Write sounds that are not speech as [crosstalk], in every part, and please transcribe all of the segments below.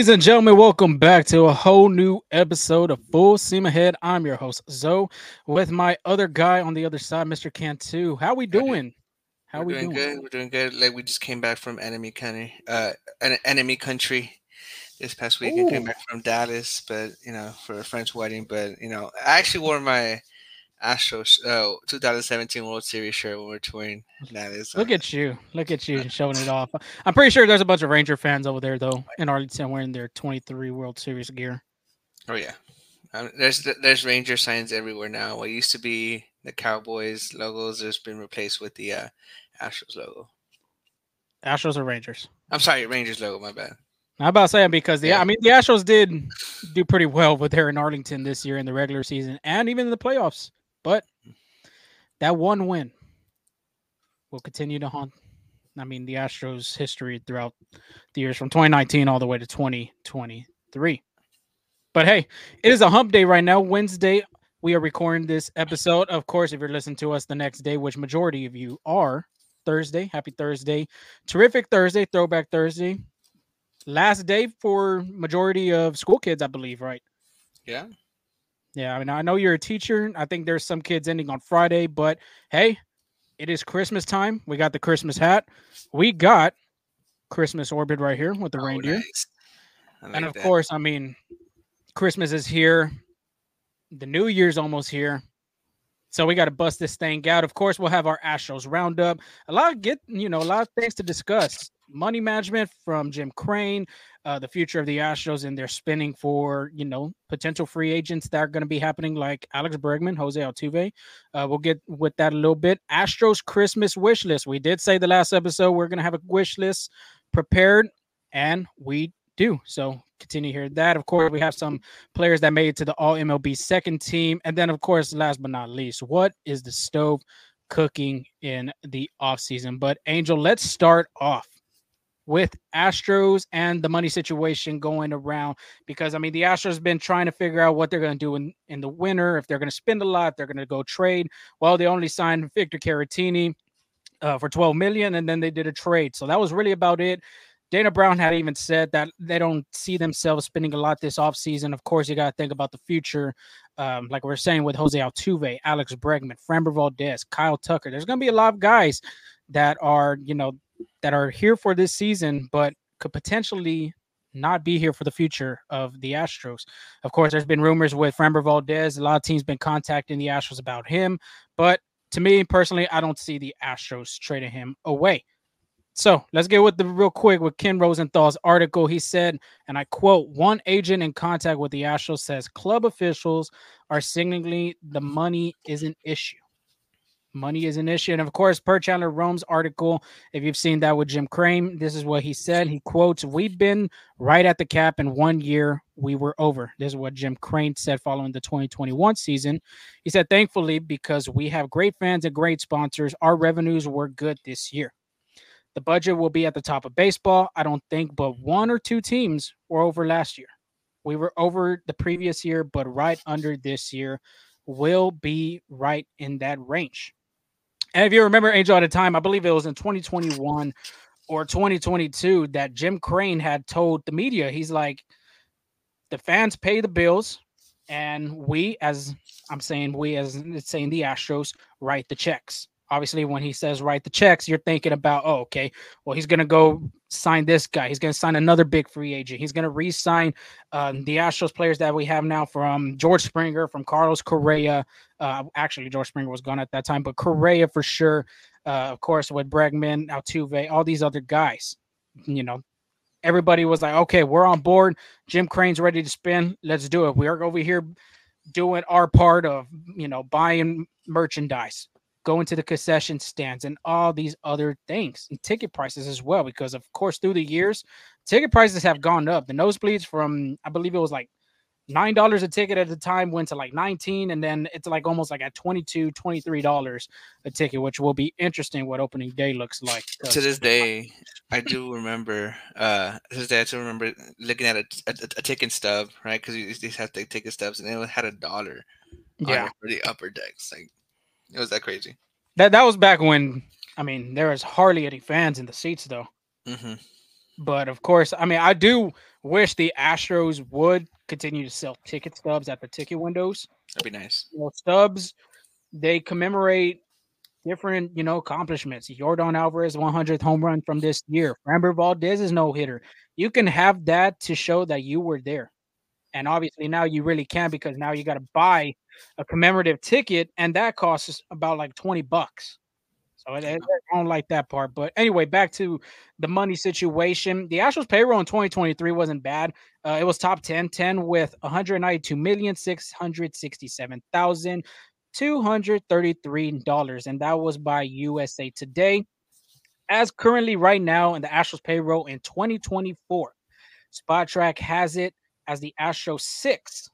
Ladies and gentlemen, welcome back to a whole new episode of Full Steam Ahead. I'm your host, Zoe, with my other guy on the other side, Mr. Cantu. How we doing? How We're we doing, doing? good. We're doing good. Like we just came back from enemy country, uh, en- enemy country this past week. I came back from Dallas, but you know, for a French wedding. But you know, I actually wore my Astros uh, 2017 World Series shirt when we we're touring That is. Look at you. Look at you [laughs] showing it off. I'm pretty sure there's a bunch of Ranger fans over there, though, in Arlington wearing their 23 World Series gear. Oh yeah, um, there's there's Ranger signs everywhere now. What used to be the Cowboys logos has been replaced with the uh, Astros logo. Astros or Rangers? I'm sorry, Rangers logo. My bad. I'm about saying because the Yeah. I mean the Astros did do pretty well with there in Arlington this year in the regular season and even in the playoffs. But that one win will continue to haunt. I mean the Astros' history throughout the years from 2019 all the way to 2023. But hey, it is a hump day right now. Wednesday, we are recording this episode. Of course, if you're listening to us the next day, which majority of you are, Thursday. Happy Thursday. Terrific Thursday, throwback Thursday. Last day for majority of school kids, I believe, right? Yeah. Yeah, I mean, I know you're a teacher. I think there's some kids ending on Friday, but hey, it is Christmas time. We got the Christmas hat. We got Christmas orbit right here with the Oh, reindeer. nice. I and of that. course, I mean, Christmas is here. The New Year's almost here. So we got to bust this thing out. Of course, we'll have our Astros roundup. A lot of get, you know, a lot of things to discuss. Money management from Jim Crane, uh, the future of the Astros, and they're spinning for, you know, potential free agents that are going to be happening, like Alex Bregman, Jose Altuve. Uh, we'll get with that a little bit. Astros Christmas wish list. We did say the last episode we're going to have a wish list prepared, and we do. So continue here. that. Of course, we have some players that made it to the All MLB second team, and then of course, last but not least, what is the stove cooking in the offseason? But Angel, let's start off with Astros and the money situation going around because I mean the Astros have been trying to figure out what they're going to do in, in the winter if they're going to spend a lot, they're going to go trade. Well, they only signed Victor Caratini uh, for 12 million and then they did a trade. So that was really about it. Dana Brown had even said that they don't see themselves spending a lot this offseason. Of course, you got to think about the future. Um, like we are saying with Jose Altuve, Alex Bregman, Framber Valdez, Kyle Tucker. There's going to be a lot of guys that are, you know, that are here for this season, but could potentially not be here for the future of the Astros. Of course, there's been rumors with Framber Valdez. A lot of teams been contacting the Astros about him, but to me personally, I don't see the Astros trading him away. So let's get with the real quick with Ken Rosenthal's article. He said, and I quote, one agent in contact with the Astros says club officials are signaling the money is an issue. Money is an issue. And of course, per Chandler Rome's article, if you've seen that with Jim Crane, this is what he said. He quotes, We've been right at the cap in one year. We were over. This is what Jim Crane said following the 2021 season. He said, Thankfully, because we have great fans and great sponsors, our revenues were good this year. The budget will be at the top of baseball. I don't think but one or two teams were over last year. We were over the previous year, but right under this year will be right in that range. And if you remember, Angel, at the time, I believe it was in 2021 or 2022 that Jim Crane had told the media, he's like, the fans pay the bills, and we, as I'm saying, we, as it's saying the Astros, write the checks. Obviously, when he says write the checks, you're thinking about, oh, okay, well, he's going to go sign this guy. He's going to sign another big free agent. He's going to re sign um, the Astros players that we have now from George Springer, from Carlos Correa. Uh, actually, George Springer was gone at that time, but Correa for sure. Uh, of course, with Bregman, Altuve, all these other guys. You know, everybody was like, okay, we're on board. Jim Crane's ready to spin. Let's do it. We are over here doing our part of, you know, buying merchandise, going to the concession stands, and all these other things, and ticket prices as well. Because, of course, through the years, ticket prices have gone up. The nosebleeds from, I believe it was like nine dollars a ticket at the time went to like 19 and then it's like almost like at 22 23 dollars a ticket which will be interesting what opening day looks like to this day, I do remember. Uh, to this day, I still remember looking at a, a, a ticket stub, right? Because you to have to ticket stubs, and it had a dollar. yeah for the upper decks. Like it was that crazy. that that was back when i mean there was hardly any fans in the seats though hmm but of course i mean i do wish the Astros would continue to sell ticket stubs at the ticket windows. That'd be nice. You know, stubs they commemorate different, you know, accomplishments. Yordan Alvarez 100th home run from this year. Framber Valdez is no hitter. You can have that to show that you were there. And obviously now you really can because now you got to buy a commemorative ticket and that costs about like 20 bucks. So I, I don't like that part. But anyway, back to the money situation. The Astros payroll in 2023 wasn't bad. Uh, it was top 10, 10 with 192 million six hundred sixty-seven thousand two hundred thirty-three dollars, and that was by USA Today. As currently right now in the Astros payroll in 2024, Spotrac has it as the Astros sixth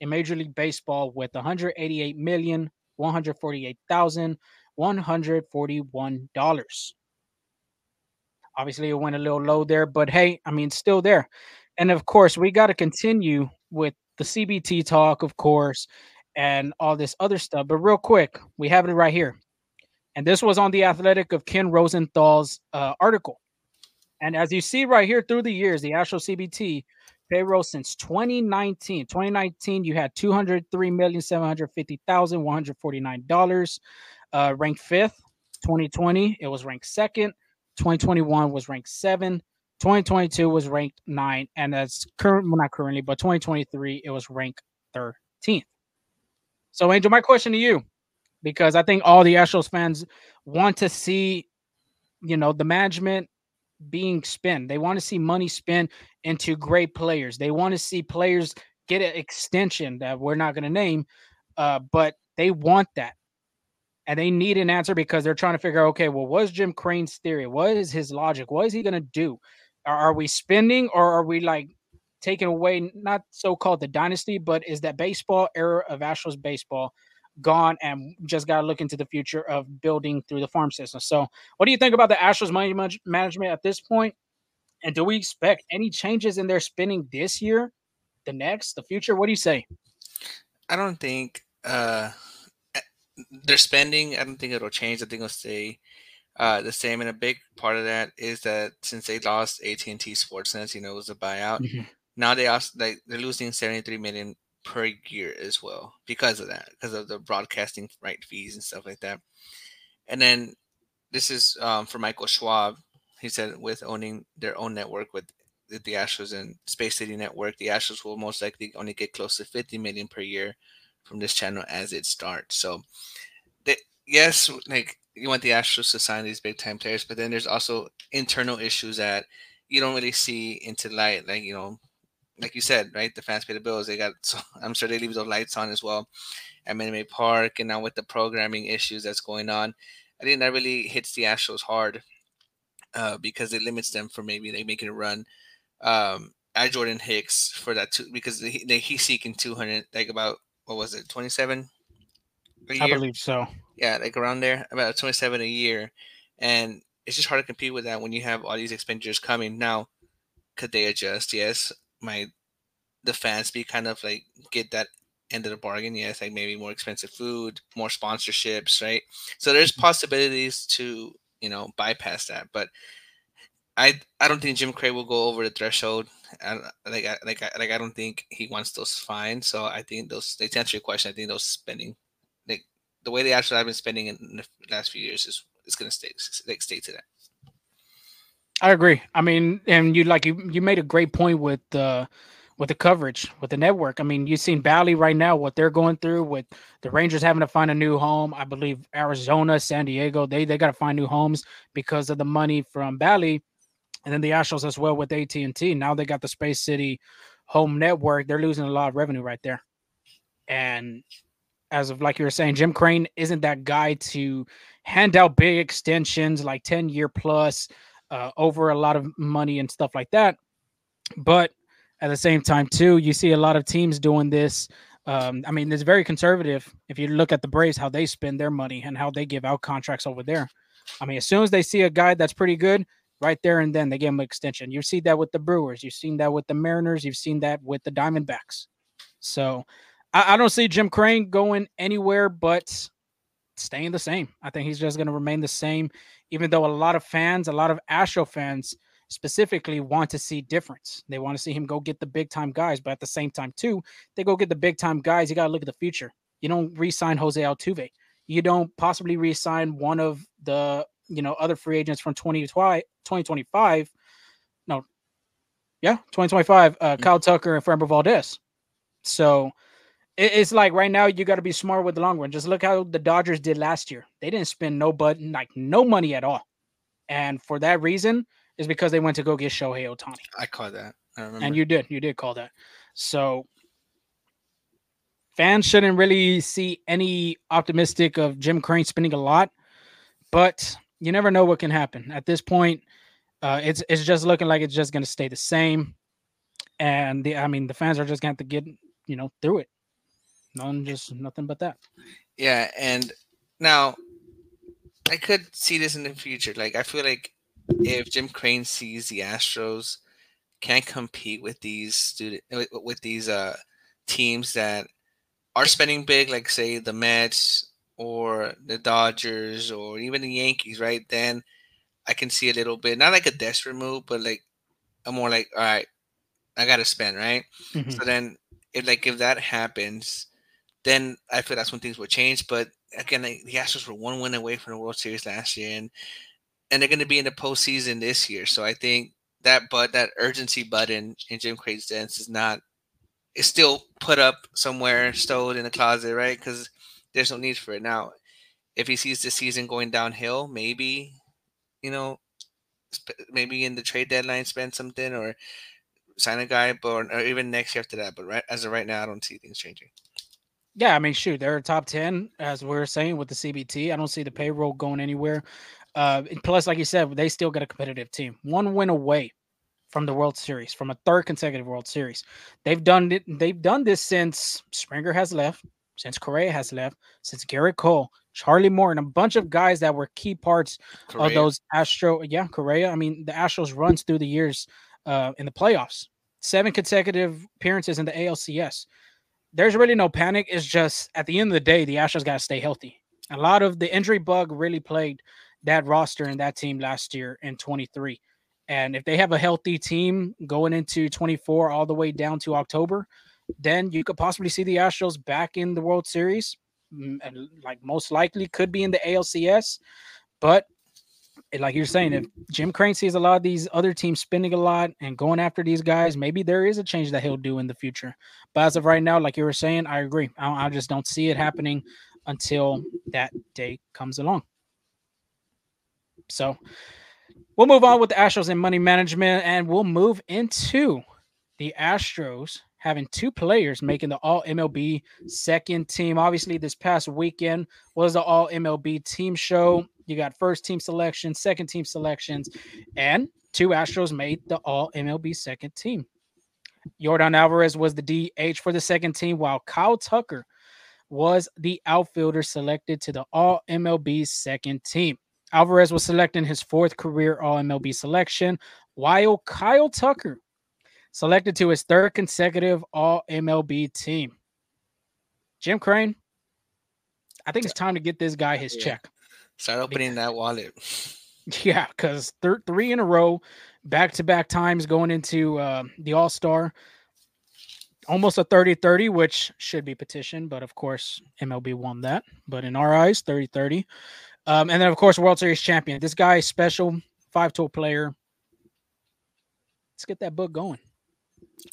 in Major League Baseball with 188 million one hundred forty-eight thousand $141. Obviously, it went a little low there, but hey, I mean, still there. And of course, we got to continue with the CBT talk, of course, and all this other stuff. But real quick, we have it right here. And this was on the Athletic of Ken Rosenthal's uh, article. And as you see right here through the years, the Astro CBT payroll since 2019. 2019, you had $203,750,149 uh, ranked fifth. 2020, it was ranked second. 2021 was ranked seven. 2022 was ranked nine. And that's current, well, not currently, but 2023, it was ranked 13th. So, Angel, my question to you, because I think all the Astros fans want to see, you know, the management being spent. They want to see money spent into great players. They want to see players get an extension that we're not going to name, uh, but they want that and they need an answer because they're trying to figure out okay well what is jim crane's theory what is his logic what is he going to do are, are, we spending or are we like taking away not so-called the dynasty but is that baseball era of astros baseball gone and just got to look into the future of building through the farm system so what do you think about the astros money management at this point? and do we expect any changes in their spending this year the next the future what do you say i don't think uh their spending, I don't think it'll change. I think it'll stay uh, the same. And a big part of that is that since they lost AT and T Sportsnet, you know, it was a buyout. Mm-hmm. Now they also like they're losing seventy three million per year as well because of that, because of the broadcasting right fees and stuff like that. And then this is um, for Michael Schwab. He said with owning their own network with the Astros and Space City Network, the Astros will most likely only get close to 50 million per year from this channel as it starts. So, they, yes, like you want the Astros to sign these big time players, but then there's also internal issues that you don't really see into light. Like you know, like you said, right? The fans pay the bills. They got. [laughs] So I'm sure they leave those lights on as well at Minute Maid Park, and now with the programming issues that's going on, I think that really hits the Astros hard uh, because it limits them for maybe they making a run. Um, at Jordan Hicks for that too, because he, they, he's seeking 200, like about what was it, 27 I believe so. Yeah, like around there, about 27 a year. And it's just hard to compete with that when you have all these expenditures coming. Now, could they adjust? Yes. Might the fans be kind of like get that end of the bargain? Yes, like maybe more expensive food, more sponsorships, right? So there's mm-hmm. possibilities to, you know, bypass that. But I I don't think Jim Crane will go over the threshold. I, like I, like I, like I don't think he wants those fines. So I think those. To answer your question, I think those spending, like the way they actually have been spending in the last few years is is going to stay like stay to that. I agree. I mean, and you like you you made a great point with the with the coverage with the network. I mean, you've seen Bally right now what they're going through with the Rangers having to find a new home. I believe Arizona, San Diego, they they got to find new homes because of the money from Bally and then the Astros as well with AT and T. Now they got the Space City home network. They're losing a lot of revenue right there. And as of like you were saying, Jim Crane isn't that guy to hand out big extensions like 10 year plus uh, over a lot of money and stuff like that. But at the same time, too, you see a lot of teams doing this. Um, I mean, it's very conservative. If you look at the Braves, how they spend their money and how they give out contracts over there. I mean, as soon as they see a guy that's pretty good, right there and then they give him an extension. You've seen that with the Brewers. You've seen that with the Mariners. You've seen that with the Diamondbacks. So I, I don't see Jim Crane going anywhere but staying the same. I think he's just going to remain the same, even though a lot of fans, a lot of Astro fans, specifically want to see difference. They want to see him go get the big time guys, but at the same time, too, they go get the big time guys. You got to look at the future. You don't re-sign Jose Altuve. You don't possibly re-sign one of the you know other free agents from 2025. No, yeah, 2025. Uh, mm-hmm. Kyle Tucker and Framber Valdez. So it's like right now you got to be smart with the long run. Just look how the Dodgers did last year. They didn't spend no but like no money at all, and for that reason is because they went to go get Shohei Ohtani. I call that. I and you did. You did call that. So fans shouldn't really see any optimistic of Jim Crane spending a lot, but you never know what can happen. At this point, uh, it's it's just looking like it's just going to stay the same, and the I mean the fans are just going to get you know through it. None, just nothing but that. Yeah, and now I could see this in the future. Like I feel like if Jim Crane sees the Astros can't compete with these student with these uh teams that are spending big, like say the Mets or the Dodgers or even the Yankees, right? Then I can see a little bit, not like a desperate move, but like a more like, all right, I gotta spend, right? Mm-hmm. So then if like if that happens, then I feel that's when things will change. But again, the Astros were one win away from the World Series last year, and and they're going to be in the postseason this year. So I think that but that urgency button in Jim Crane's dance is not is still put up somewhere, stowed in the closet, right? Because there's no need for it now. If he sees the season going downhill, maybe you know, maybe in the trade deadline spend something or sign a guy, but or even next year after that. But right as of right now, I don't see things changing. Yeah, I mean, shoot, they're top ten as we are saying with the CBT. I don't see the payroll going anywhere. Uh, plus, like you said, they still got a competitive team. One win away from the World Series, from a third consecutive World Series. They've done it. They've done this since Springer has left, since Correa has left, since Gerrit Cole, Charlie Morton, a bunch of guys that were key parts Correa. of those Astro. Yeah, Correa. I mean, the Astros runs through the years uh, in the playoffs. Seven consecutive appearances in the ALCS. There's really no panic. It's just at the end of the day, the Astros got to stay healthy. A lot of the injury bug really played that roster and that team last year in 23. And if they have a healthy team going into 24 all the way down to October, then you could possibly see the Astros back in the World Series. Mm, and like most likely could be in the ALCS. But like you're saying, if Jim Crane sees a lot of these other teams spending a lot and going after these guys, maybe there is a change that he'll do in the future. But as of right now, like you were saying, I agree. I, I just don't see it happening until that day comes along. So we'll move on with the Astros and money management, and we'll move into the Astros having two players making the All MLB second team. Obviously, this past weekend was the All MLB team show. You got first team selection, second team selections, and two Astros made the All MLB second team. Yordan Alvarez was the DH for the second team, while Kyle Tucker was the outfielder selected to the All MLB second team. Alvarez was selecting his fourth career All MLB selection, while Kyle Tucker selected to his third consecutive All MLB team. Jim Crane, I think it's time to get this guy his yeah. check. Start opening that wallet. [laughs] Yeah, because th- three in a row, back to back times going into uh, the All Star. Almost a 30 30, which should be petitioned, but of course, MLB won that. But in our eyes, 30 30. Um, and then of course World Series champion. This guy is special, five tool player. Let's get that book going.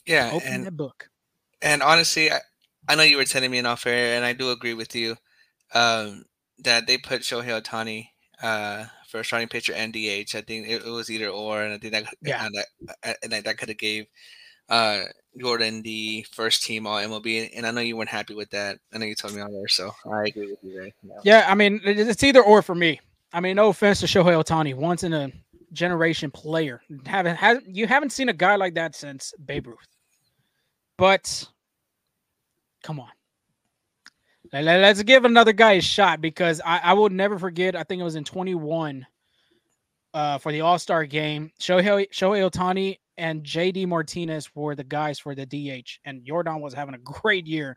Yeah, open and, that book. And honestly, I, I know you were telling me in off air, and I do agree with you um, that they put Shohei Ohtani uh, for starting pitcher and DH. I think it, it, was either or, and I think that yeah, and that, and that could have gave uh, Yordan the first team all MLB, and I know you weren't happy with that. I know you told me on there, so I agree with you there. Yeah, I mean it's either or for me. I mean, no offense to Shohei Ohtani, once in a generation player. Haven't has you haven't seen a guy like that since Babe Ruth. But come on. Let's give another guy a shot because I, I will never forget. I think it was in 21 uh, for the All Star game. Shohei, Shohei Ohtani and JD Martinez were the guys for the DH, and Yordan was having a great year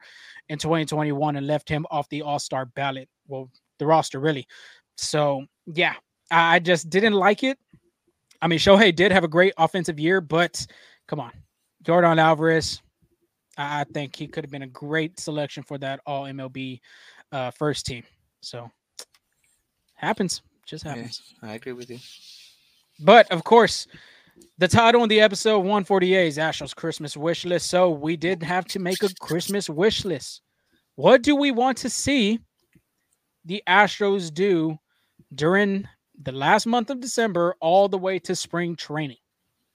in 2021 and left him off the All Star ballot. Well, the roster really. So yeah, I just didn't like it. I mean, Shohei did have a great offensive year, but come on, Yordan Alvarez. I think he could have been a great selection for that All MLB uh, first team. So happens, just happens. Yeah, I agree with you. But of course, the title of the episode 148 is Astros Christmas wish list. So we did have to make a Christmas wish list. What do we want to see the Astros do during the last month of December all the way to spring training?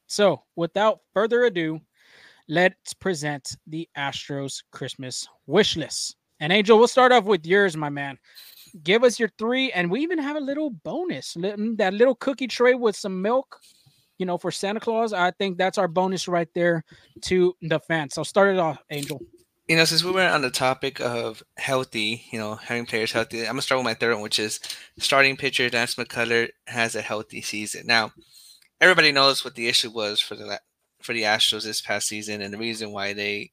So without further ado, let's present the Astros Christmas wish list. And Angel, we'll start off with yours, my man. Give us your three, and we even have a little bonus mm, that little cookie tray with some milk you know, for Santa Claus, I think that's our bonus right there to the fans. So start it off, Angel. You know, since we were on the topic of healthy, you know, having players healthy, I'm gonna start with my third one, which is starting pitcher Lance McCullers has a healthy season. Now, everybody knows what the issue was for the for the Astros this past season, and the reason why they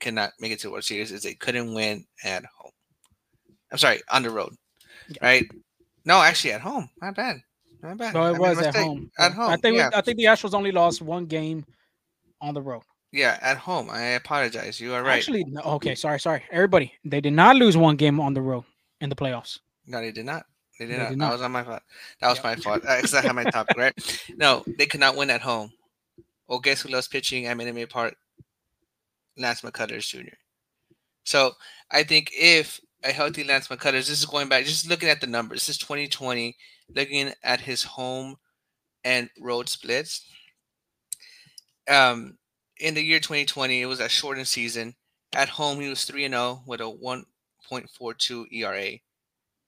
cannot make it to the World Series is they couldn't win at home. I'm sorry, on the road, yeah. right? No, actually at home. My bad. Not bad. No, it I was at home. At home. I think yeah. we, I think the Astros only lost one game on the road. Yeah, at home. I apologize. You are right. Actually, no, okay, sorry, sorry. Everybody, they did not lose one game on the road in the playoffs. No, they did not. They did, they not. did not. That was on my fault. That was yep. my fault. Because I had my topic right. [laughs] No, they could not win at home. Well, guess who loves pitching at Minute Maid Park? Lance McCullers Jr. So I think if a healthy Lance McCullers, this is going back, just looking at the numbers. This is 2020 looking at his home and road splits. Um, in the year 2020, it was a shortened season. At home, he was 3 0 with a 1.42 ERA.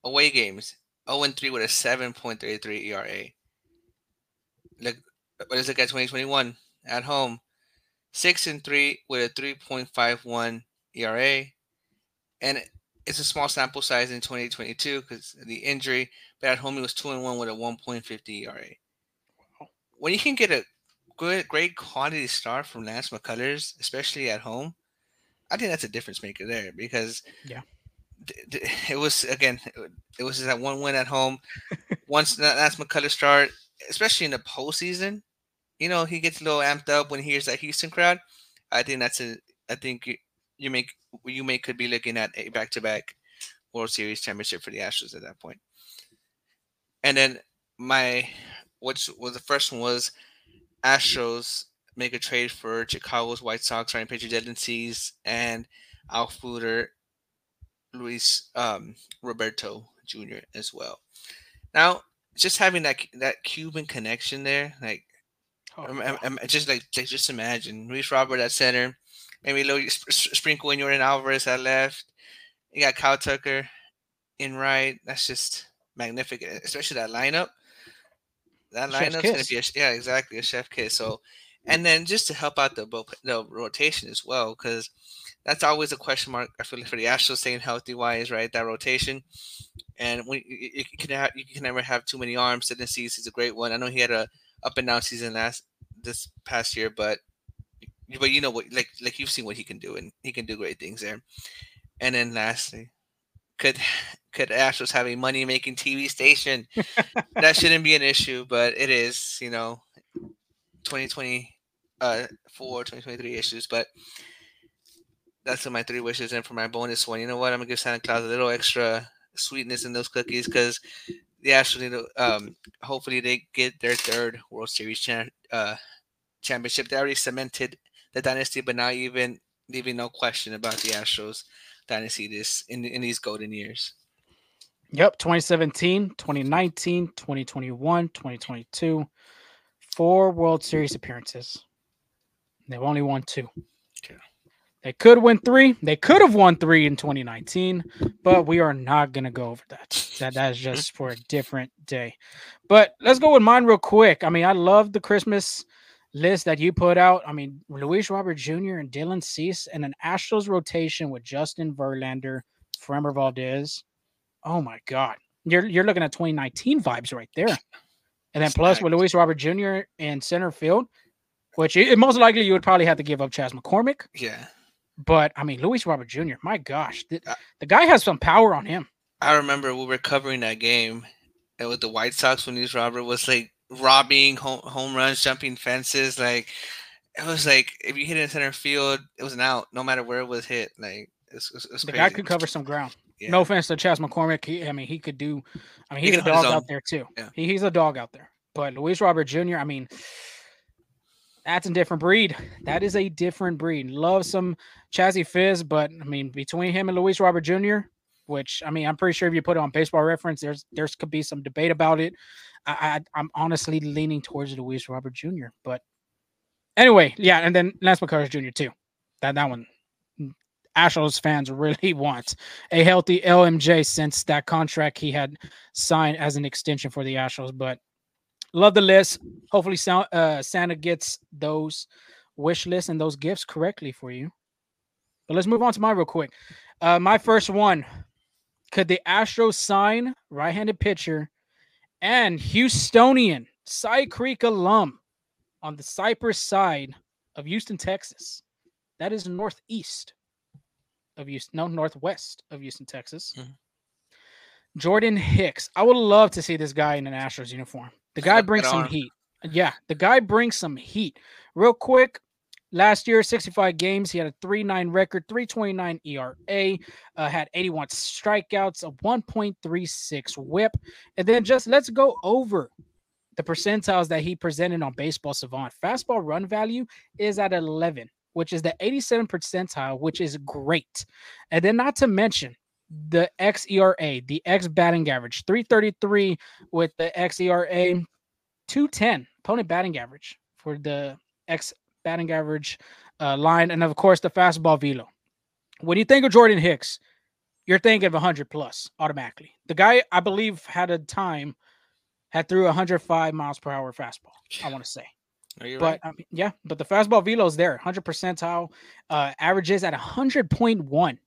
Away games, 0 3 with a 7.33 ERA. Look, let's look at 2021. At home, 6 and 3 with a 3.51 ERA. And it's a small sample size in 2022 because the injury, but at home he was two and one with a 1.50 ERA. Wow. When you can get a good, great quality start from Lance McCullers, especially at home, I think that's a difference maker there because yeah, [laughs] it was again, it was that one win at home. [laughs] Once Lance McCullers start, especially in the postseason, you know he gets a little amped up when he hears that Houston crowd. I think that's a, I think you make you may could be looking at a back-to-back World Series championship for the Astros at that point. And then my which was the first one was Astros make a trade for Chicago's White Sox starting pitcher Dylan Cease and outfielder Luis um, Roberto Jr. as well. Now, just having that that Cuban connection there, like, I'm, I'm, I'm just like, like just imagine Luis Robert at center, maybe a little sprinkle in Yordan Alvarez at left. You got Kyle Tucker in right. That's just magnificent, especially that lineup. That lineup's gonna be a, yeah, exactly a chef kiss. So, and then just to help out the the rotation as well, because that's always a question mark. I feel like for the Astros staying healthy wise, right? That rotation, and when you, you can have you can never have too many arms. Sidney Cease is a great one. I know he had a up and down season last this past year, but but you know what, like like you've seen what he can do, and he can do great things there. And then lastly, could could Astros have a money making TV station? [laughs] that shouldn't be an issue, but it is. You know, 2020 uh 2023 issues, but that's my three wishes. And for my bonus one, you know what? I'm gonna give Santa Claus a little extra sweetness in those cookies because the Astros need to um hopefully they get their third World Series cha- uh championship. They already cemented the dynasty, but now even leaving no question about the Astros dynasty this in in these golden years. Yep, 2017, 2019, 2021, 2022. Four World Series appearances. They've only won two. They could win three. They could have won three in 2019, but we are not going to go over that. That that is just [laughs] for a different day. But let's go with mine real quick. I mean, I love the Christmas list that you put out. I mean, Luis Robert Jr. and Dylan Cease and an Astros rotation with Justin Verlander, Framber Valdez. Oh my God. You're you're looking at 2019 vibes right there. And then plus with Luis Robert Jr. in center field, which it, most likely you would probably have to give up Chas McCormick. Yeah. But I mean, Luis Robert Jr., my gosh, the, uh the guy has some power on him. I remember we were covering that game and with the White Sox when Luis Robert was like robbing home, home runs, jumping fences. Like it was like if you hit it in center field, it was an out, no matter where it was hit. Like it's, it's, it's the crazy. guy could cover some ground. Yeah. No offense to Chas McCormick. He, I mean, he could do. I mean, He he's a hold his dog out there too. Yeah. He, he's a dog out there. But Luis Robert Jr. I mean, that's a different breed. That is a different breed. Love some Chazzy Fizz, but I mean, between him and Luis Robert Jr., which I mean, I'm pretty sure if you put it on Baseball Reference, there's there's could be some debate about it. I, I I'm honestly leaning towards Luis Robert Jr. But anyway, yeah, and then Lance McCullers Jr. too. That that one. Astros fans [laughs] really want a healthy LMJ since that contract he had signed as an extension for the Astros. But love the list. Hopefully, uh, Santa gets those wish lists and those gifts correctly for you. But let's move on to mine real quick. Uh, my first one: Could the Astros sign right-handed pitcher and Houstonian Cy-Creek alum on the Cypress side of Houston, Texas? That is northeast of Houston, no, northwest of Houston, Texas. Mhm. Jordan Hicks. I would love to see this guy in an Astros uniform. The guy brings some heat. Yeah, the guy brings some heat. Real quick, last year, 65 games. He had a 3 9 record, 329 ERA, uh, had 81 strikeouts, a 1.36 WHIP. And then just let's go over the percentiles that he presented on Baseball Savant. Fastball run value is at 11, which is the 87 percentile, which is great. And then, not to mention, the xERA, the X batting average, 333 with the xERA, 210 opponent batting average for the X batting average uh, line, and of course the fastball velo. When you think of Jordan Hicks, you're thinking of 100 plus automatically. The guy, I believe, had a time had threw 105 miles per hour fastball. I want to say, [sighs] but right? Mean, yeah, but the fastball velo is there, 100 percentile, uh, averages at 100.1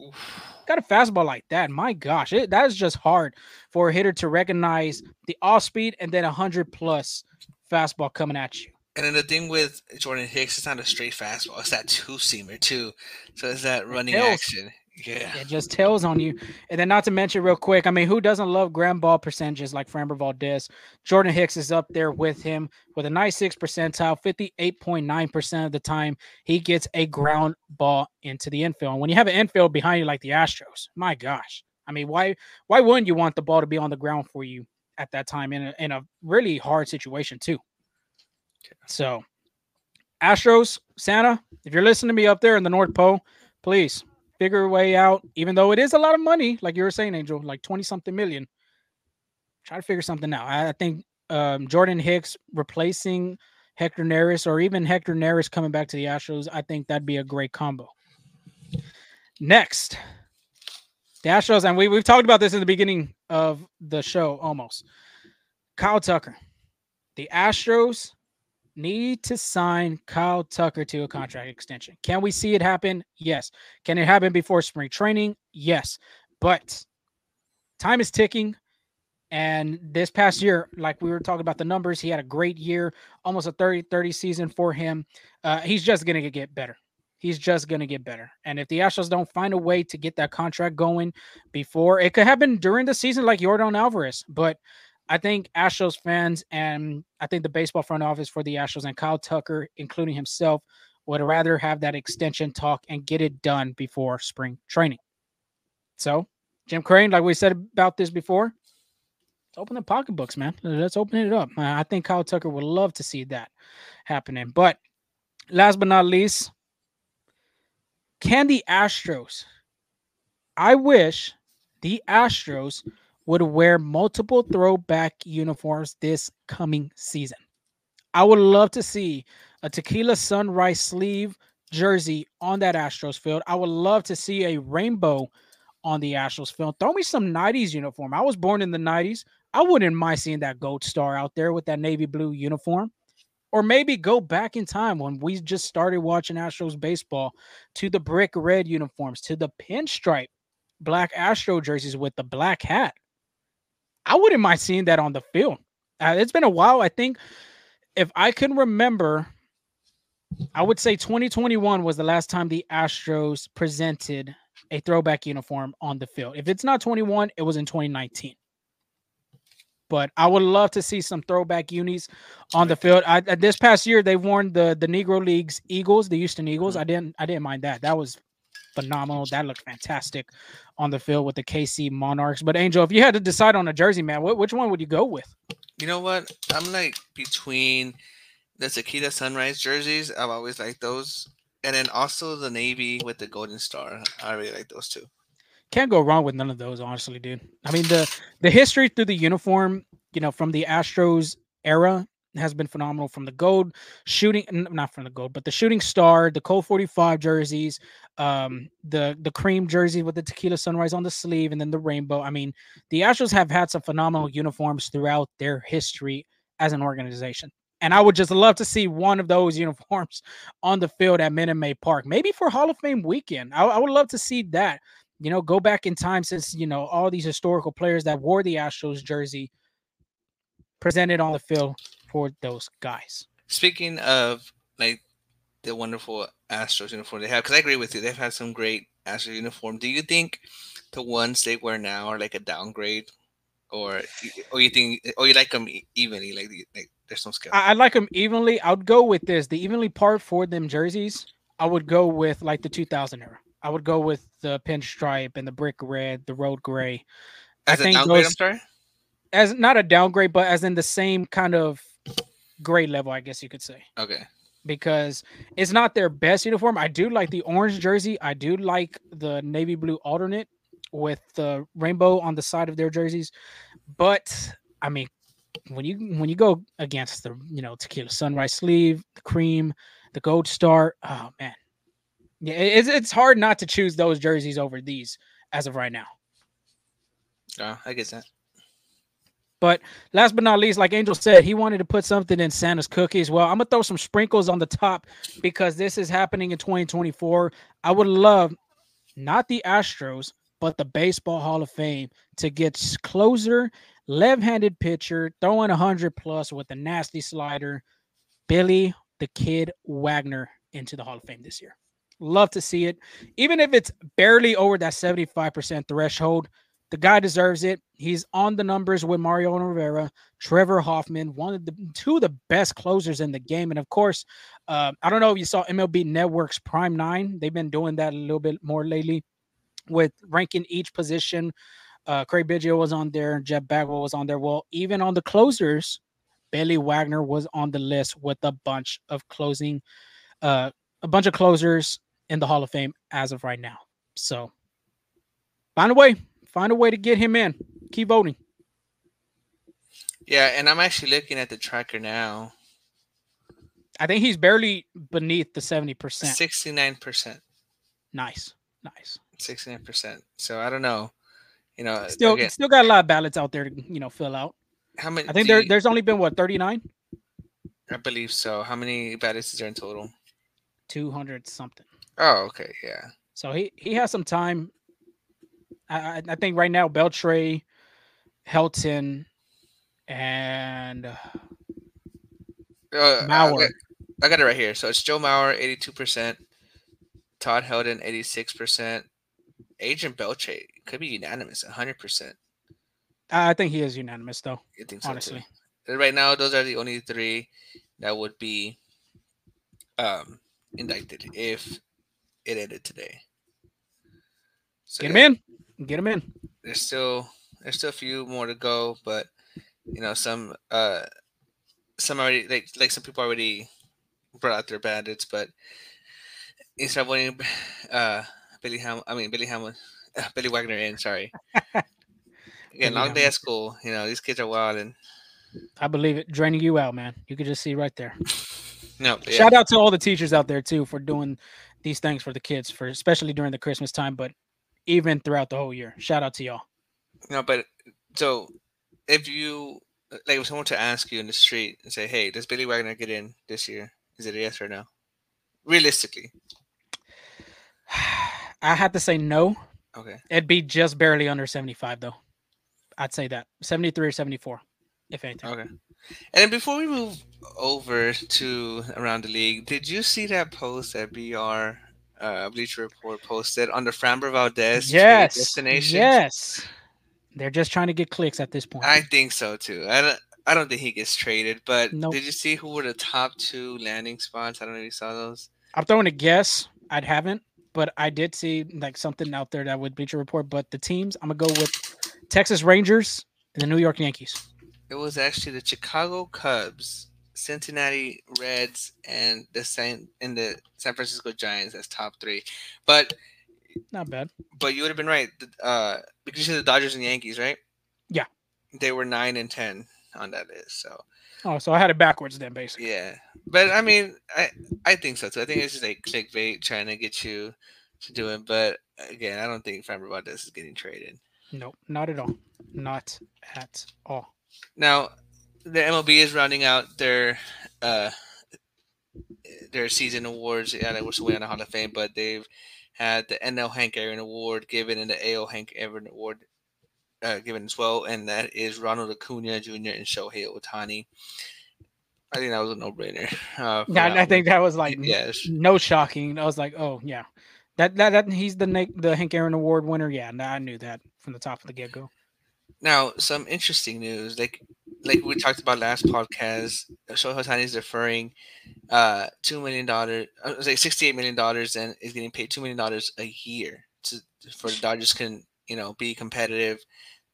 Oof. got a fastball like that, my gosh, it, that is just hard for a hitter to recognize the off speed and then hundred plus fastball coming at you. And then the thing with Jordan Hicks, it's not a straight fastball. It's that two seamer too. So it's that running action. Yeah. It just tells on you. And then not to mention real quick, I mean, who doesn't love ground ball percentages like Framber Valdez? Jordan Hicks is up there with him with a 96 percentile, 58.9% of the time he gets a ground ball into the infield. And when you have an infield behind you like the Astros, my gosh. I mean, why why wouldn't you want the ball to be on the ground for you at that time in a, in a really hard situation too? So, Astros, Santa, if you're listening to me up there in the North Pole, please figure a way out. Even though it is a lot of money, like you were saying, Angel, like 20 something million, try to figure something out. I, think um, Jordan Hicks replacing Hector Neris or even Hector Neris coming back to the Astros, I think that'd be a great combo. Next, the Astros, and we, we've talked about this in the beginning of the show almost. Kyle Tucker. The Astros need to sign Kyle Tucker to a contract extension. Can we see it happen? Yes. Can it happen before spring training? Yes. But time is ticking. And this past year, like we were talking about the numbers, he had a great year, almost a 30 30 season for him. Uh, he's just going to get better. He's just going to get better. And if the Astros don't find a way to get that contract going before, it could happen during the season like Yordan Alvarez. But I think Astros fans and I think the baseball front office for the Astros and Kyle Tucker, including himself, would rather have that extension talk and get it done before spring training. So, Jim Crane, like we said about this before, let's open the pocketbooks, man. Let's open it up. I think Kyle Tucker would love to see that happening. But last but not least, can the Astros? I wish the Astros would wear multiple throwback uniforms this coming season. I would love to see a tequila sunrise sleeve jersey on that Astros field. I would love to see a rainbow on the Astros field. Throw me some 90s uniform. I was born in the 90s. I wouldn't mind seeing that gold star out there with that navy blue uniform. Or maybe go back in time when we just started watching Astros baseball to the brick red uniforms, to the pinstripe black Astro jerseys with the black hat. I wouldn't mind seeing that on the field. Uh, it's been a while. I think if I can remember, I would say 2021 was the last time the Astros presented a throwback uniform on the field. If it's not 21, it was in 2019. But I would love to see some throwback unis on the field. I, this past year, they worn the the Negro Leagues Eagles, the Houston Eagles. Mhm. I didn't I didn't mind that. That was phenomenal. That looked fantastic on the field with the KC Monarchs. But Angel, if you had to decide on a jersey, man, what, which one would you go with? You know what? I'm like between the Tequila Sunrise jerseys. I've always liked those, and then also the navy with the golden star. I really like those too. Can't go wrong with none of those, honestly, dude. I mean the the history through the uniform, you know, from the Astros era has been phenomenal. From the gold shooting, not from the gold, but the shooting star, the Colt 45 jerseys, um, the the cream jersey with the tequila sunrise on the sleeve, and then the rainbow. I mean, the Astros have had some phenomenal uniforms throughout their history as an organization. And I would just love to see one of those [laughs] uniforms on the field at Minute Maid Park, maybe for Hall of Fame weekend. I, I would love to see that you know, go back in time since you know all these historical players that wore the Astros jersey presented on the field for those guys. Speaking of like the wonderful Astros uniform they have, because I agree with you, they've had some great Astros uniform. Do you think the ones they wear now are like a downgrade, or or you think, or you like them evenly? Like, like there's some scale. I, I like them evenly. I would go with this. The evenly part for them jerseys, I would go with like the 2000 era. I would go with the pinstripe and the brick red, the road gray. I As a think those- sorry. As not a downgrade, but as in the same kind of grade level, I guess you could say. Okay. Because it's not their best uniform. I do like the orange jersey. I do like the navy blue alternate with the rainbow on the side of their jerseys. But I mean, when you when you go against the you know tequila sunrise sleeve, the cream, the gold star, oh man, yeah, it's it's hard not to choose those jerseys over these as of right now. Uh, I get that. But last but not least, like Angel said, he wanted to put something in Santa's cookies. Well, I'm gonna throw some sprinkles on the top because this is happening in 2024. I would love not the Astros, but the Baseball Hall of Fame to get closer, left-handed pitcher, throwing 100 plus with a nasty slider, Billy the Kid Wagner into the Hall of Fame this year. Love to see it, even if it's barely over that 75% threshold. The guy deserves it. He's on the numbers with Mario Rivera, Trevor Hoffman, one of the two of the best closers in the game. And of course, uh, I don't know if you saw MLB Network's Prime Nine. They've been doing that a little bit more lately with ranking each position. Uh, Craig Biggio was on there, Jeff Bagwell was on there. Well, even on the closers, Billy Wagner was on the list with a bunch of closing, uh, a bunch of closers in the Hall of Fame as of right now. So find a way, find a way to get him in. Keep voting. Yeah, and I'm actually looking at the tracker now. I think he's barely beneath the 70%. Sixty-nine percent. Nice. Nice. Sixty-nine percent. So I don't know. You know, Still again, still got a lot of ballots out there to, you know, fill out. how many? I think there you- there's only been what 39? I believe so. How many ballots is there in total? 200 something. Oh, okay, yeah. So he he has some time. I I, I think right now Beltré, Helton, and uh, Uh, I, Mauer. got, I got it right here. So it's Joe Mauer, eighty-two percent. Todd Helton, eighty-six percent. Adrián Beltré could be unanimous, hundred percent. I I think he is unanimous though. Think so? Honestly, Uh, Right now, those are the only three that would be um, indicted if it ended today. So get him yeah, in. Get them in. There's still there's still a few more to go, but you know some uh some already like like some people already brought out their bandits, but instead of wanting uh Billy Ham, I mean Billy Hamlin, uh, Billy Wagner in. Sorry. [laughs] Again, Billy long day at school. You know these kids are wild and I believe it. Draining you out, man. You could just see right there. [laughs] no. yeah. Shout out to all the teachers out there too for doing these things for the kids, for especially during the Christmas time, but even throughout the whole year. Shout out to y'all. No, but so if you like, if someone to ask you in the street and say, "Hey, does Billy Wagner get in this year?" Is it a yes or no? Realistically, [sighs] I have to say no. okay. It'd be just barely under 75 though. I'd say that 73 or 74, if anything. Okay. And then before we move over to around the league, did you see that post that BR uh, Bleacher Report posted on the Framber Valdez yes. destination? Yes. They're just trying to get clicks at this point. I think so too. I don't. I don't think he gets traded. But Nope. did you see who were the top two landing spots? I don't know if you saw those. I'm throwing a guess. I haven't, but I did see like something out there that would Bleacher Report. But the teams, I'm gonna go with Texas Rangers and the New York Yankees. It was actually the Chicago Cubs, Cincinnati Reds, and the San and the San Francisco Giants as top three. But Not bad. but you would have been right. Uh, because you said the Dodgers and Yankees, right? Yeah. They were nine and ten on that list. So Oh, so I had it backwards then, basically. yeah. But I mean, I I think so too. I think it's just like clickbait trying to get you to do it. But again, I don't think Framber Valdez is getting traded. Nope, not at all. Not at all. Now, the MLB is rounding out their uh their season awards. Yeah, they were still waiting on the Hall of Fame, but they've had the NL Hank Aaron Award given and the AL Hank Aaron Award uh, given as well, and that is Ronald Acuna Jr. and Shohei Ohtani. I think that was a no-brainer. Uh, Yeah, I one. think that was like yes. no shocking. I was like, oh yeah, that that, that he's the the Hank Aaron Award winner. Yeah, nah, I knew that from the top of the get go. Now, some interesting news, like like we talked about last podcast, Shohei Ohtani is deferring uh two million dollars, I was like sixty-eight million dollars, and is getting paid two million dollars a year to for the Dodgers can you know be competitive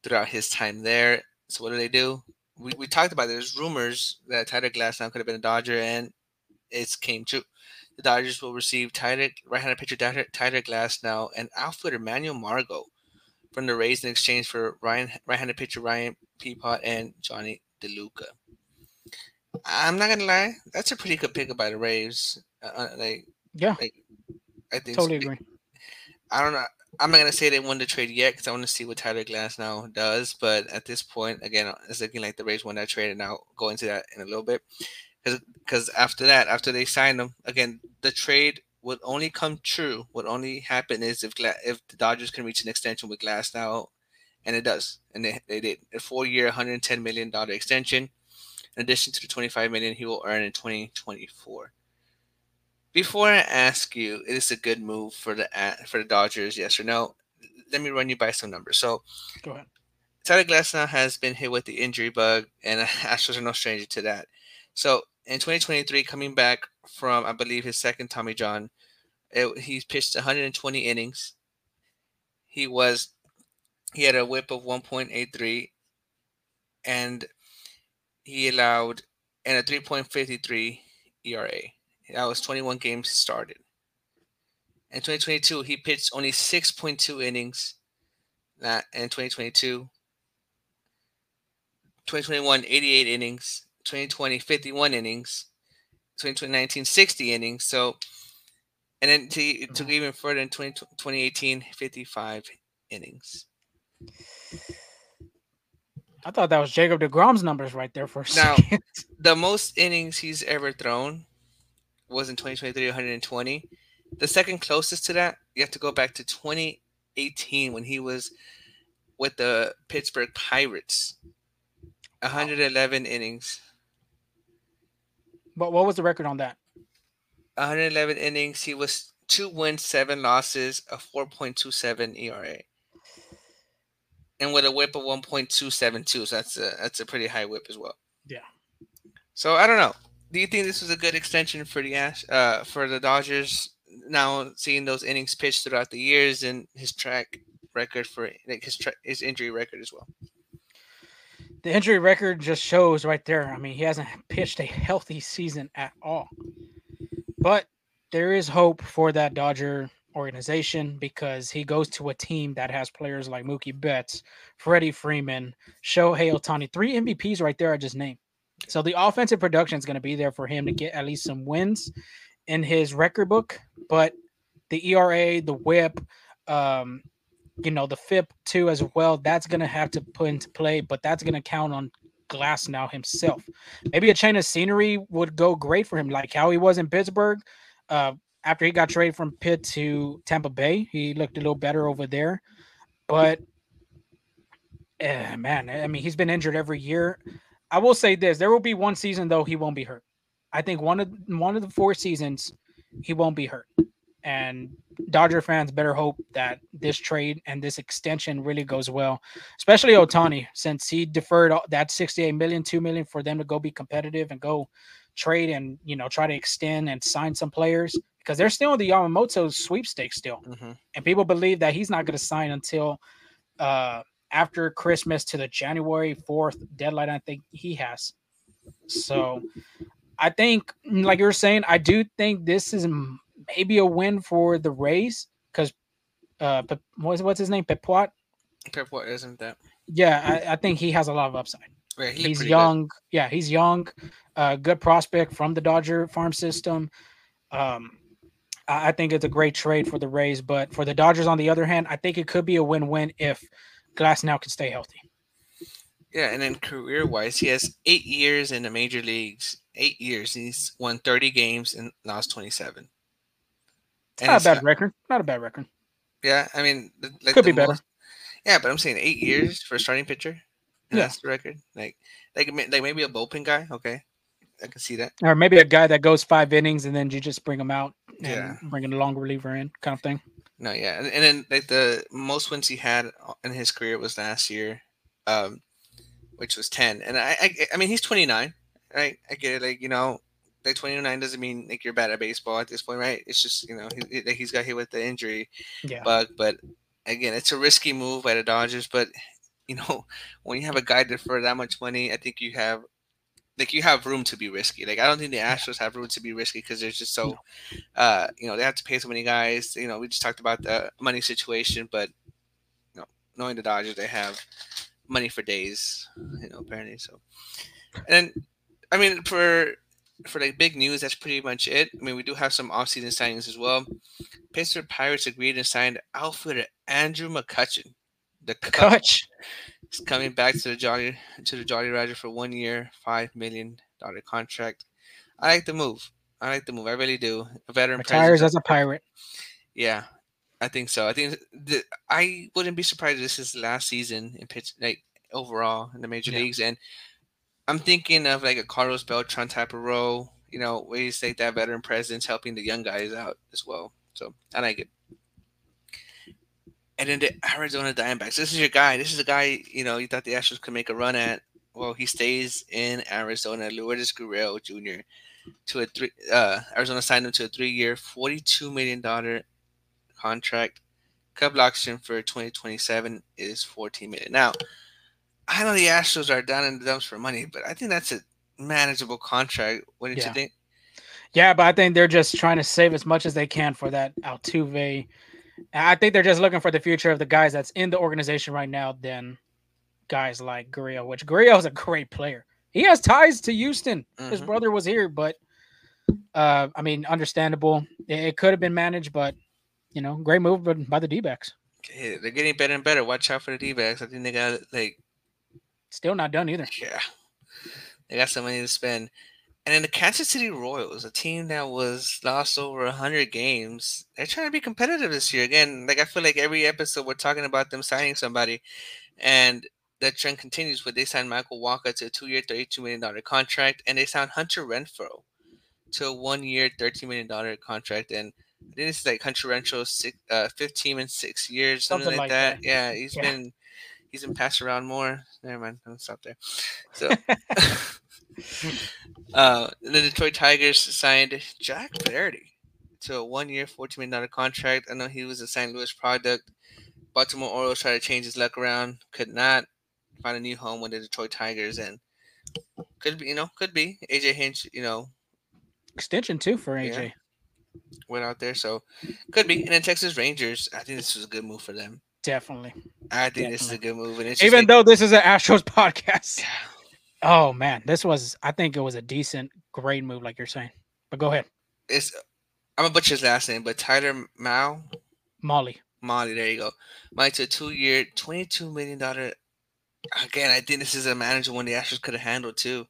throughout his time there. So what do they do? We, we talked about there's rumors that Tyler Glasnow could have been a Dodger, and it's came true. The Dodgers will receive Tyler right-handed pitcher Tyler Glasnow and outfielder Manuel Margot from the Rays in exchange for Ryan right-handed pitcher Ryan Pepiot and Jonny DeLuca. I'm not gonna lie, that's a pretty good pickup by the Rays. Uh, uh, like, Yeah, I think totally so. agree. I don't know. I'm not gonna say they won the trade yet because I want to see what Tyler Glasnow does. But at this point, again, it's looking like the Rays won that trade, and I'll go into that in a little bit. Because after that, after they signed them, again, the trade would only come true. would only happen is if Gla- if the Dodgers can reach an extension with Glasnow, and it does, and they, they did a four-year, 110 million dollar extension, in addition to the 25 million he will earn in 2024. Before I ask you, is it is a good move for the uh, for the Dodgers, yes or no? Let me run you by some numbers. So Go ahead. Tyler Glasnow has been hit with the injury bug, and [laughs] Astros are no stranger to that. So in 2023, coming back from I believe his second Tommy John, it, he's pitched 120 innings. He was he had a WHIP of 1.83, and he allowed and a 3.53 ERA. That was 21 games started. In 2022, he pitched only 6.2 innings. That in 2022. 2021, 88 innings. 2020, 51 innings. 2019, 60 innings. So, and then to, it took mm-hmm. even further in 20, 2018, 55 innings. I thought that was Jacob deGrom's numbers right there for a Now- second. [laughs] The most innings he's ever thrown was in 2023, 120. The second closest to that, you have to go back to 2018 when he was with the Pittsburgh Pirates. 111 innings. But what was the record on that? 111 innings. He was two wins, seven losses, a 4.27 ERA, and with a WHIP of 1.272. So that's a that's a pretty high WHIP as well. Yeah. So I don't know. Do you think this was a good extension for the Ash uh for the Dodgers? Now seeing those innings pitched throughout the years and his track record for like his tra- his injury record as well. The injury record just shows right there. I mean, he hasn't pitched a healthy season at all. But there is hope for that Dodger organization because he goes to a team that has players like Mookie Betts, Freddie Freeman, Shohei Ohtani, three MVPs right there I just named. So the offensive production is going to be there for him to get at least some wins in his record book. But the ERA, the WHIP, um, you know, the FIP too as well. That's gonna have to put into play, but that's gonna count on Glasnow himself. Maybe a change of scenery would go great for him, like how he was in Pittsburgh. Uh, after he got traded from Pitt to Tampa Bay, he looked a little better over there. But eh, man, I mean, he's been injured every year. I will say this: there will be one season though he won't be hurt. I think one of one of the four seasons he won't be hurt, And Dodger fans better hope that this trade and this extension really goes well, especially Ohtani, since he deferred that 68 million, 2 million for them to go be competitive and go trade and you know try to extend and sign some players because they're still in the Yamamoto sweepstakes still, mm-hmm. and people believe that he's not going to sign until uh, after Christmas to the January fourth deadline. I think he has. So, I think, like you were saying, I do think this is maybe a win for the Rays because uh, what's what's his name, Pepiot. Pepiot isn't that? Yeah, I, I, think he has a lot of upside. Yeah, he he's young. Good. Yeah, he's young. Uh, good prospect from the Dodger farm system. Um, I think it's a great trade for the Rays, but for the Dodgers, on the other hand, I think it could be a win-win if Glasnow can stay healthy. Yeah, and then career-wise, he has eight years in the major leagues. Eight years, he's won 30 games and lost 27. And not a bad got, record. Not a bad record. Yeah, I mean, like could be better. Yeah, but I'm saying eight years for a starting pitcher. yeah. that's the record. Like, like, like maybe a bullpen guy. Okay, I can see that. Or maybe a guy that goes five innings and then you just bring him out and yeah. bring a long reliever in, kind of thing. No, yeah, and, and, then like the most wins he had in his career was last year, um, which was ten. And I, I, I mean, he's twenty nine, right? I get it. Like you know, like twenty nine doesn't mean like you're bad at baseball at this point, right? It's just you know he, he's got hit with the injury yeah. bug, but again, it's a risky move by the Dodgers. But you know, [laughs] when you have a guy for that much money, I think you have like you have room to be risky. Like I don't think the Astros have room to be risky because they're just so, uh, you know, they have to pay so many guys. You know, we just talked about the money situation, but you know, knowing the Dodgers, they have money for days. You know, apparently. So, and I mean, for for like big news, that's pretty much it. I mean, we do have some offseason signings as well. Pittsburgh Pirates agreed and signed outfielder Andrew McCutchen. The Cutch. is coming back to the Jolly to the Jolly Roger for one year, five million dollar contract. I like the move. I like the move. I really do. A veteran retires as a pirate. Yeah, I think so. I think the, I wouldn't be surprised if this is last season in pitch like overall in the major yeah. leagues. And I'm thinking of like a Carlos Beltran type of role. You know, where you take that veteran presence, helping the young guys out as well. So I like it and then the Arizona Diamondbacks. This is your guy. This is a guy you know you thought the Astros could make a run at. Well, he stays in Arizona. Lourdes Gurriel Jr. to a three. Uh, Arizona signed him to a three-year, forty-two million dollar contract. Couple option for 2027 is 14 million. Now, I know the Astros are down in the dumps for money, but I think that's a manageable contract. Wouldn't yeah. you think? Yeah, but I think they're just trying to save as much as they can for that Altuve I think they're just looking for the future of the guys that's in the organization right now than guys like Gurriel, which Gurriel is a great player. He has ties to Houston. Mm-hmm. His brother was here, but uh, I mean, understandable. It, it could have been managed, but you know, great move by the D backs. they're getting better and better. Watch out for the D backs. I think they got like still not done either. Yeah, they got some money to spend. And then the Kansas City Royals, a team that was lost over 100 games, they're trying to be competitive this year. Again, like I feel like every episode we're talking about them signing somebody, and that trend continues where they signed Michael Wacha to a two year, $32 million contract, and they signed Hunter Renfroe to a one year, $13 million contract. And I think this is like Hunter Renfroe, six, uh, 15 and six years, something, something like, like that. that. Yeah, he's yeah. been he's been passed around more. Never mind, I'm stop there. So. [laughs] [laughs] uh, the Detroit Tigers signed Jack Flaherty to a one-year, $14 million contract. I know he was a St. Louis product. Baltimore Orioles tried to change his luck around, could not find a new home with the Detroit Tigers, and could be, you know, could be AJ Hinch, you know, extension too for AJ. Yeah, went out there, so could be. And then Texas Rangers, I think this was a good move for them. Definitely. I think Definitely. this is a good move, and even like, though this is an Astros [laughs] podcast. Oh man, this was I think it was a decent, great move, like you're saying. But go ahead. It's I'm gonna butcher his last name, but Tyler Mao. Mahle. Mahle, there you go. Mike's a two year, twenty two million dollar again, I think this is a manager one the Astros could have handled too.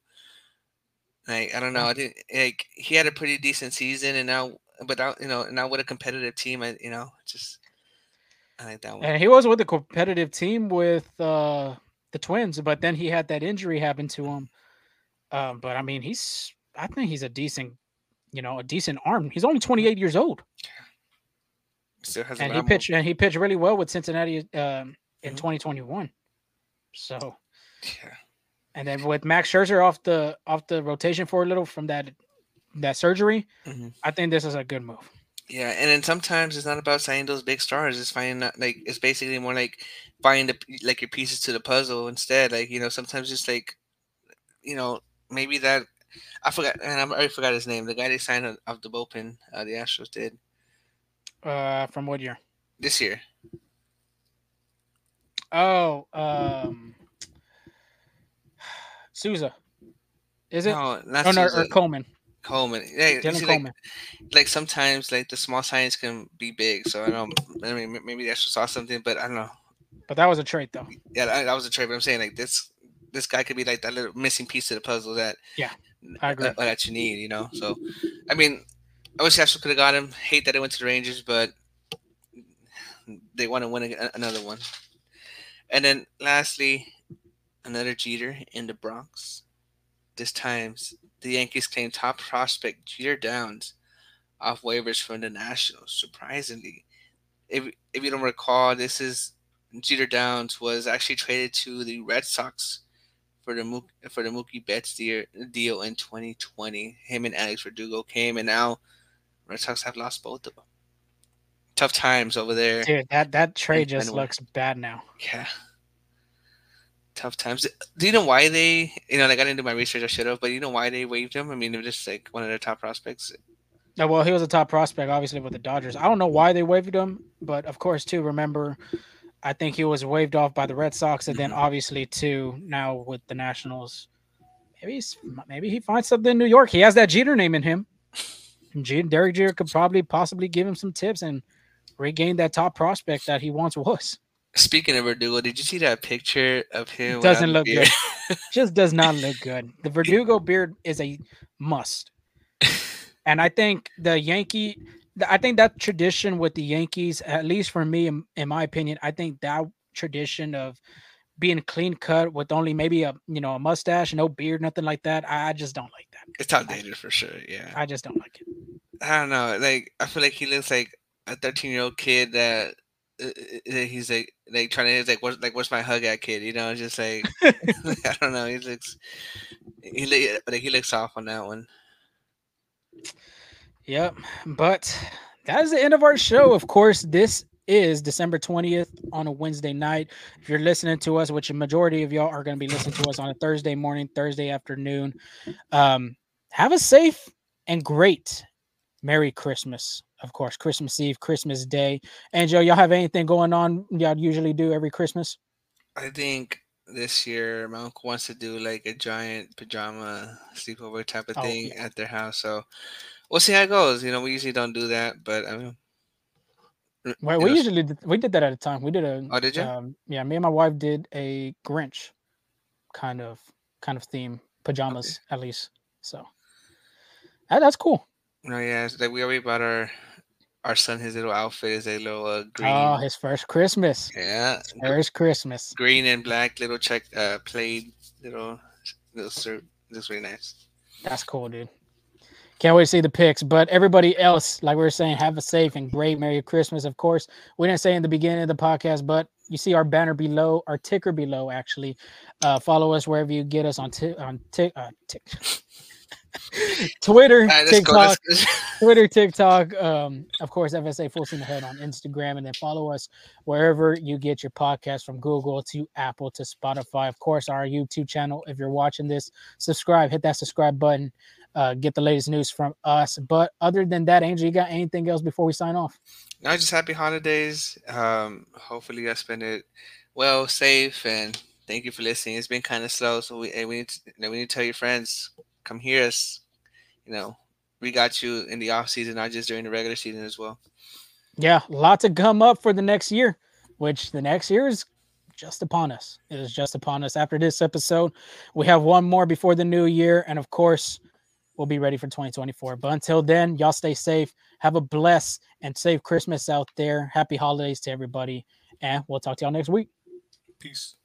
Like, I don't know. I think like he had a pretty decent season and now but now you know, now with a competitive team, I you know, just I think that one. And he was with a competitive team with uh the Twins, but then he had that injury happen to him. Um, but I mean, he's I think he's a decent, you know, a decent arm. He's only 28 years old. Still has and he pitched and he pitched really well with Cincinnati um, in Mhm. 2021. So Yeah. and then with Max Scherzer off the off the rotation for a little from that that surgery, Mhm. I think this is a good move. Yeah, and then sometimes it's not about signing those big stars. It's finding like it's basically more like finding the like your pieces to the puzzle instead. Like you know, sometimes just like you know maybe that I forgot and I already forgot his name. The guy they signed of- of the bullpen, uh, the Astros did Uh, from what year? this year. Oh, um, Souza. Is it? No, not oh no, or Coleman. Coleman. Yeah, you see, like, Coleman. like sometimes like the small signs can be big. So I don't. I mean, maybe the Astros saw something, but I don't know. But that was a trade though. Yeah, that, that was a trade. But I'm saying like this, this guy could be like that little missing piece of the puzzle that yeah I agree. uh, that you need. You know. So, I mean, I wish Astros could have got him. Hate that it went to the Rangers, but they want to win a, another one. And then lastly, another Jeter in the Bronx. This times the Yankees claimed top prospect Jeter Downs off waivers from the Nationals. Surprisingly, if if you don't recall, this is Jeter Downs was actually traded to the Red Sox for the Mook, for the Mookie Betts deal, deal in 2020. Him and Alex Verdugo came, and now Red Sox have lost both of them. Tough times over there. Dude, that that trade just looks bad now. Yeah. Tough times. Do you know why they, you know, like I didn't do my research, I should have, but you know why they waived him? I mean, they're just like one of their top prospects. Uh, well, he was a top prospect, obviously, with the Dodgers. I don't know why they waived him, but of course, too, remember, I think he was waived off by the Red Sox, and then Mhm. obviously, too, now with the Nationals, maybe he's, maybe he finds something in New York. He has that Jeter name in him. And Derek Jeter could probably possibly give him some tips and regain that top prospect that he once was. Speaking of Verdugo, did you see that picture of him? Doesn't look good. Just does not look [laughs] good. The Verdugo beard is a must. And I think the Yankee, I think that tradition with the Yankees, at least for me, in, in my opinion, I think that tradition of being clean cut with only maybe a you know a mustache, no beard, nothing like that. I, I just don't like that. It's outdated for sure. Yeah. I just don't like it. I don't know. Like I feel like he looks like a 13 year old kid that he's like like trying to he's like where's like where's my hug at kid? You know, it's just like [laughs] [laughs] I don't know. He looks he like he looks off on that one. Yep. But that is the end of our show. Of course, this is December 20th on a Wednesday night. If you're listening to us, which a majority of y'all are going to be listening to us on a Thursday morning, Thursday afternoon, um, have a safe and great Merry Christmas. Of course, Christmas Eve, Christmas Day. Angel, y'all have anything going on y'all usually do every Christmas? I think this year my uncle wants to do like a giant pajama sleepover type of Oh, thing yeah. at their house. So we'll see how it goes. You know, we usually don't do that, but I mean, Well, we know, usually did, we did that at a time. We did a Oh, did ya? Um, yeah, me and my wife did a Grinch kind of kind of theme pajamas at least. So that, that's cool. No, yeah, it's like we already bought our our son his little outfit is a little uh, green. Oh, his first Christmas. yeah, His First Christmas. green and black little check uh plaid little little shirt. Looks really nice. That's cool, dude. Can't wait to see the pics. But everybody else, like we were saying, have a safe and great Merry Christmas. Of course, we didn't say in the beginning of the podcast, but you see our banner below, our ticker below. Actually, uh, follow us wherever you get us on ti- on tick uh, tick. [laughs] Twitter, right. TikTok, [laughs] Twitter, TikTok, um, of course, FSA Full Steam Ahead on Instagram, and then follow us wherever you get your podcast from Google to Apple to Spotify. Of course, our YouTube channel. If you're watching this, subscribe, hit that subscribe button, uh, get the latest news from us. But other than that, Angel, you got anything else before we sign off? no, just happy holidays. Um, hopefully you guys spend it well, safe, and thank you for listening. It's been kind of slow, so we we need to, we need to tell your friends come hear us. You know, we got you in the off season, not just during the regular season as well. Yeah, a lot to come up for the next year, which the next year is just upon us. It is just upon us. After this episode, we have one more before the new year. And of course, we'll be ready for 2024. But until then, y'all stay safe. Have a blessed and safe Christmas out there. Happy holidays to everybody. And we'll talk to y'all next week. Peace.